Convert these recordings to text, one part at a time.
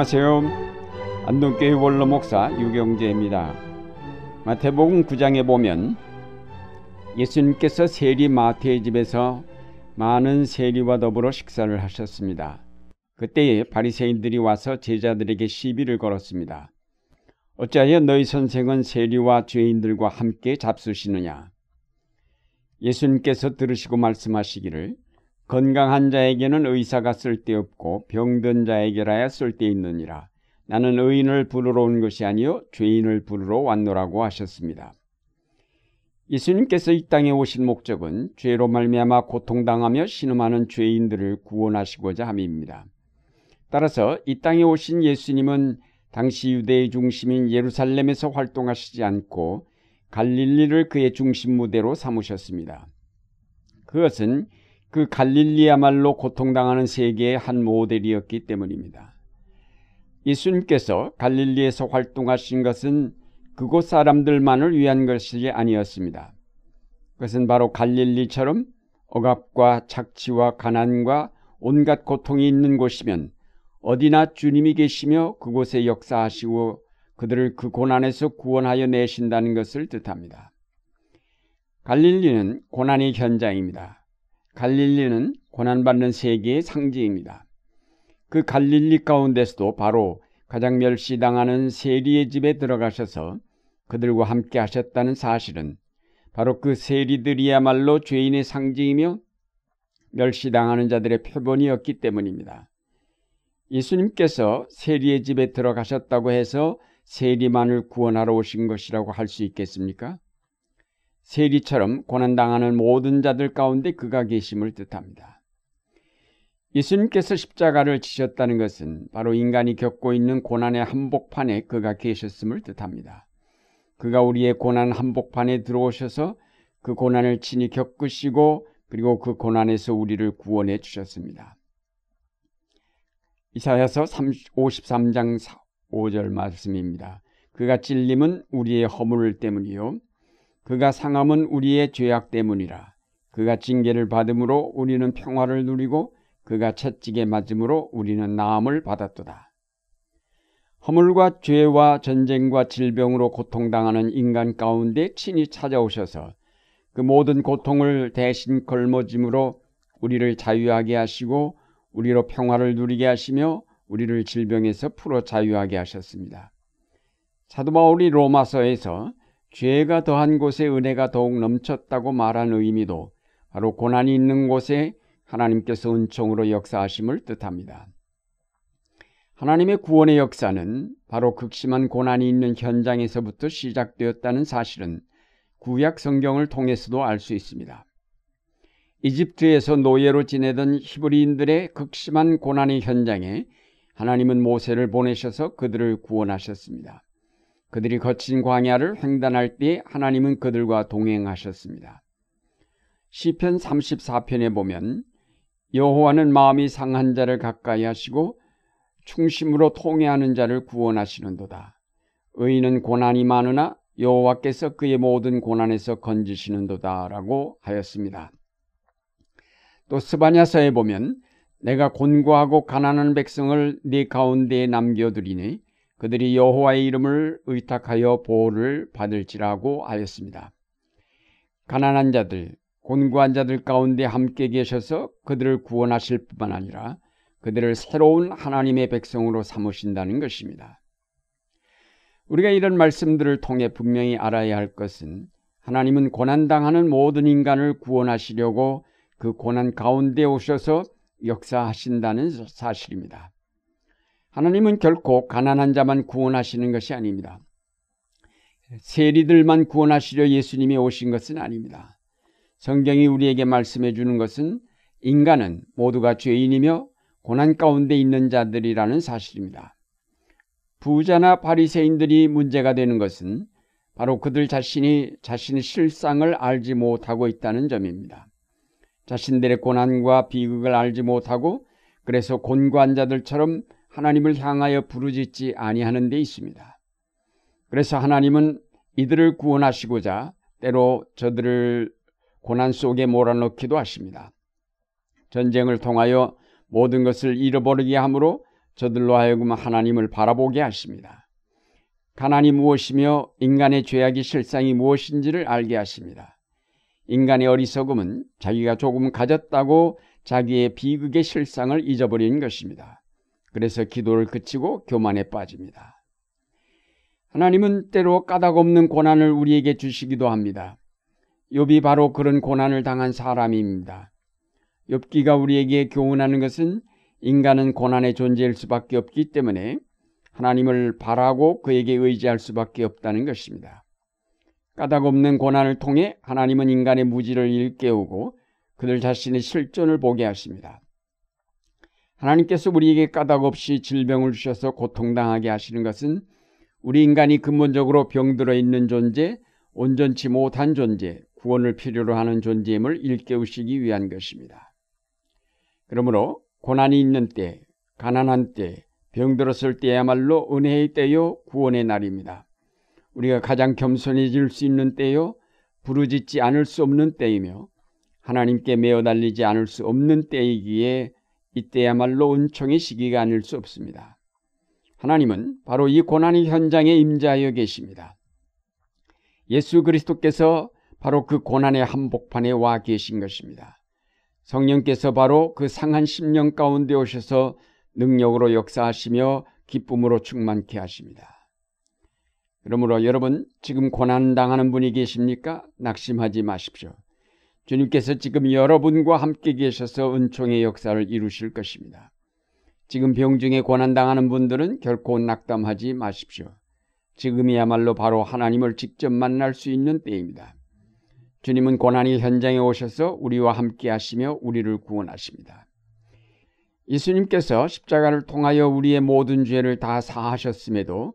안녕하세요. 안동교회 원로 목사 유경재입니다. 마태복음 9장에 보면 예수님께서 세리 마태의 집에서 많은 세리와 더불어 식사를 하셨습니다. 그때에 바리새인들이 와서 제자들에게 시비를 걸었습니다. 어찌하여 너희 선생은 세리와 죄인들과 함께 잡수시느냐? 예수님께서 들으시고 말씀하시기를 건강한 자에게는 의사가 쓸데없고 병든 자에게라야 쓸데있느니라. 나는 의인을 부르러 온 것이 아니요 죄인을 부르러 왔노라고 하셨습니다. 예수님께서 이 땅에 오신 목적은 죄로 말미암아 고통당하며 신음하는 죄인들을 구원하시고자 함입니다. 따라서 이 땅에 오신 예수님은 당시 유대의 중심인 예루살렘에서 활동하시지 않고 갈릴리를 그의 중심 무대로 삼으셨습니다. 그것은 그 갈릴리야말로 고통당하는 세계의 한 모델이었기 때문입니다. 예수님께서 갈릴리에서 활동하신 것은 그곳 사람들만을 위한 것이 아니었습니다. 그것은 바로 갈릴리처럼 억압과 착취와 가난과 온갖 고통이 있는 곳이면 어디나 주님이 계시며 그곳에 역사하시고 그들을 그 고난에서 구원하여 내신다는 것을 뜻합니다. 갈릴리는 고난의 현장입니다. 갈릴리는 고난받는 세계의 상징입니다. 그 갈릴리 가운데서도 바로 가장 멸시당하는 세리의 집에 들어가셔서 그들과 함께 하셨다는 사실은 바로 그 세리들이야말로 죄인의 상징이며 멸시당하는 자들의 표본이었기 때문입니다. 예수님께서 세리의 집에 들어가셨다고 해서 세리만을 구원하러 오신 것이라고 할 수 있겠습니까? 세리처럼 고난당하는 모든 자들 가운데 그가 계심을 뜻합니다. 예수님께서 십자가를 지셨다는 것은 바로 인간이 겪고 있는 고난의 한복판에 그가 계셨음을 뜻합니다. 그가 우리의 고난 한복판에 들어오셔서 그 고난을 친히 겪으시고 그리고 그 고난에서 우리를 구원해 주셨습니다. 이사야서 53장 5절 말씀입니다. 그가 찔림은 우리의 허물 때문이요 그가 상함은 우리의 죄악 때문이라. 그가 징계를 받음으로 우리는 평화를 누리고 그가 채찍에 맞음으로 우리는 나음을 받았도다. 허물과 죄와 전쟁과 질병으로 고통당하는 인간 가운데 친히 찾아오셔서 그 모든 고통을 대신 걸머짐으로 우리를 자유하게 하시고 우리로 평화를 누리게 하시며 우리를 질병에서 풀어 자유하게 하셨습니다. 사도 바울이 로마서에서 죄가 더한 곳에 은혜가 더욱 넘쳤다고 말한 의미도 바로 고난이 있는 곳에 하나님께서 은총으로 역사하심을 뜻합니다. 하나님의 구원의 역사는 바로 극심한 고난이 있는 현장에서부터 시작되었다는 사실은 구약 성경을 통해서도 알 수 있습니다. 이집트에서 노예로 지내던 히브리인들의 극심한 고난의 현장에 하나님은 모세를 보내셔서 그들을 구원하셨습니다. 그들이 거친 광야를 횡단할 때 하나님은 그들과 동행하셨습니다. 시편 34편에 보면 여호와는 마음이 상한 자를 가까이 하시고 충심으로 통회하는 자를 구원하시는도다. 의인은 고난이 많으나 여호와께서 그의 모든 고난에서 건지시는도다라고 하였습니다. 또 스바냐서에 보면 내가 곤고하고 가난한 백성을 네 가운데에 남겨두리니 그들이 여호와의 이름을 의탁하여 보호를 받을지라고 하였습니다. 가난한 자들, 곤고한 자들 가운데 함께 계셔서 그들을 구원하실 뿐만 아니라 그들을 새로운 하나님의 백성으로 삼으신다는 것입니다. 우리가 이런 말씀들을 통해 분명히 알아야 할 것은 하나님은 고난당하는 모든 인간을 구원하시려고 그 고난 가운데 오셔서 역사하신다는 사실입니다. 하나님은 결코 가난한 자만 구원하시는 것이 아닙니다. 세리들만 구원하시려 예수님이 오신 것은 아닙니다. 성경이 우리에게 말씀해 주는 것은 인간은 모두가 죄인이며 고난 가운데 있는 자들이라는 사실입니다. 부자나 바리새인들이 문제가 되는 것은 바로 그들 자신이 자신의 실상을 알지 못하고 있다는 점입니다. 자신들의 고난과 비극을 알지 못하고 그래서 곤고한 자들처럼 하나님을 향하여 부르짖지 아니하는 데 있습니다. 그래서 하나님은 이들을 구원하시고자 때로 저들을 고난 속에 몰아넣기도 하십니다. 전쟁을 통하여 모든 것을 잃어버리게 하므로 저들로 하여금 하나님을 바라보게 하십니다. 가난이 무엇이며 인간의 죄악의 실상이 무엇인지를 알게 하십니다. 인간의 어리석음은 자기가 조금 가졌다고 자기의 비극의 실상을 잊어버리는 것입니다. 그래서 기도를 그치고 교만에 빠집니다. 하나님은 때로 까닭 없는 고난을 우리에게 주시기도 합니다. 욥이 바로 그런 고난을 당한 사람입니다. 욥기가 우리에게 교훈하는 것은 인간은 고난의 존재일 수밖에 없기 때문에 하나님을 바라고 그에게 의지할 수밖에 없다는 것입니다. 까닭 없는 고난을 통해 하나님은 인간의 무지를 일깨우고 그들 자신의 실존을 보게 하십니다. 하나님께서 우리에게 까닭 없이 질병을 주셔서 고통당하게 하시는 것은 우리 인간이 근본적으로 병들어 있는 존재, 온전치 못한 존재, 구원을 필요로 하는 존재임을 일깨우시기 위한 것입니다. 그러므로 고난이 있는 때, 가난한 때, 병들었을 때야말로 은혜의 때요, 구원의 날입니다. 우리가 가장 겸손해질 수 있는 때요, 부르짖지 않을 수 없는 때이며 하나님께 매어 달리지 않을 수 없는 때이기에 이때야말로 은총의 시기가 아닐 수 없습니다. 하나님은 바로 이 고난의 현장에 임자하여 계십니다. 예수 그리스도께서 바로 그 고난의 한복판에 와 계신 것입니다. 성령께서 바로 그 상한 심령 가운데 오셔서 능력으로 역사하시며 기쁨으로 충만케 하십니다. 그러므로 여러분 지금 고난 당하는 분이 계십니까? 낙심하지 마십시오. 주님께서 지금 여러분과 함께 계셔서 은총의 역사를 이루실 것입니다. 지금 병중에 고난 당하는 분들은 결코 낙담하지 마십시오. 지금이야말로 바로 하나님을 직접 만날 수 있는 때입니다. 주님은 고난의 현장에 오셔서 우리와 함께 하시며 우리를 구원하십니다. 예수님께서 십자가를 통하여 우리의 모든 죄를 다 사하셨음에도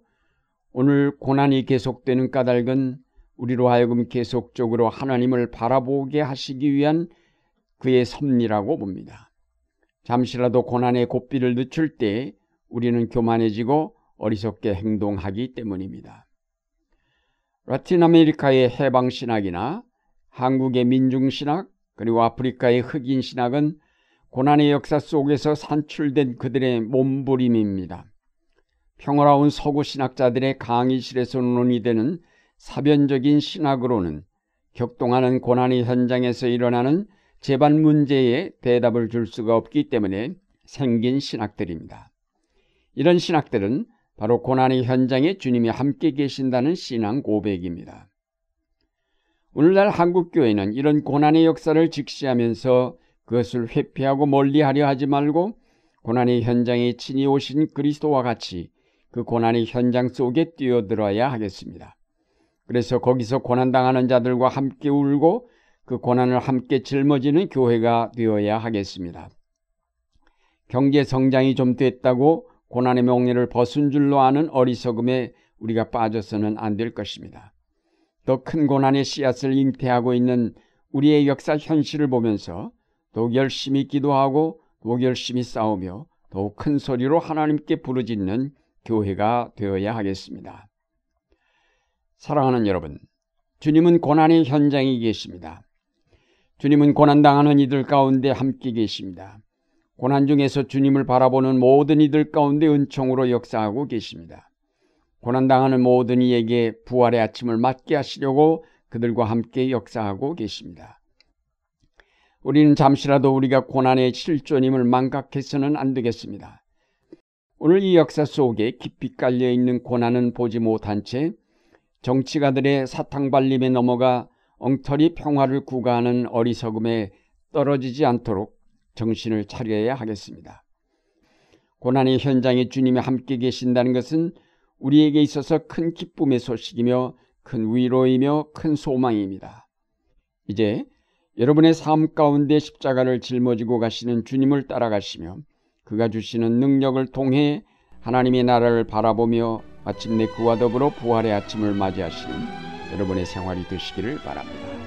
오늘 고난이 계속되는 까닭은 우리로 하여금 계속적으로 하나님을 바라보게 하시기 위한 그의 섭리라고 봅니다. 잠시라도 고난의 고삐를 늦출 때 우리는 교만해지고 어리석게 행동하기 때문입니다. 라틴 아메리카의 해방 신학이나 한국의 민중 신학 그리고 아프리카의 흑인 신학은 고난의 역사 속에서 산출된 그들의 몸부림입니다. 평화로운 서구 신학자들의 강의실에서 논의되는 사변적인 신학으로는 격동하는 고난의 현장에서 일어나는 재반 문제에 대답을 줄 수가 없기 때문에 생긴 신학들입니다. 이런 신학들은 바로 고난의 현장에 주님이 함께 계신다는 신앙 고백입니다. 오늘날 한국교회는 이런 고난의 역사를 직시하면서 그것을 회피하고 멀리하려 하지 말고 고난의 현장에 친히 오신 그리스도와 같이 그 고난의 현장 속에 뛰어들어야 하겠습니다. 그래서 거기서 고난당하는 자들과 함께 울고 그 고난을 함께 짊어지는 교회가 되어야 하겠습니다. 경제 성장이 좀 됐다고 고난의 명예를 벗은 줄로 아는 어리석음에 우리가 빠져서는 안 될 것입니다. 더 큰 고난의 씨앗을 잉태하고 있는 우리의 역사 현실을 보면서 더욱 열심히 기도하고 더욱 열심히 싸우며 더욱 큰 소리로 하나님께 부르짖는 교회가 되어야 하겠습니다. 사랑하는 여러분, 주님은 고난의 현장에 계십니다. 주님은 고난당하는 이들 가운데 함께 계십니다. 고난 중에서 주님을 바라보는 모든 이들 가운데 은총으로 역사하고 계십니다. 고난당하는 모든 이에게 부활의 아침을 맞게 하시려고 그들과 함께 역사하고 계십니다. 우리는 잠시라도 우리가 고난의 실존임을 망각해서는 안 되겠습니다. 오늘 이 역사 속에 깊이 깔려 있는 고난은 보지 못한 채 정치가들의 사탕발림에 넘어가 엉터리 평화를 구가하는 어리석음에 떨어지지 않도록 정신을 차려야 하겠습니다. 고난의 현장에 주님이 함께 계신다는 것은 우리에게 있어서 큰 기쁨의 소식이며 큰 위로이며 큰 소망입니다. 이제 여러분의 삶 가운데 십자가를 짊어지고 가시는 주님을 따라가시며 그가 주시는 능력을 통해 하나님의 나라를 바라보며 마침내 그와 더불어 부활의 아침을 맞이하시는 여러분의 생활이 되시기를 바랍니다.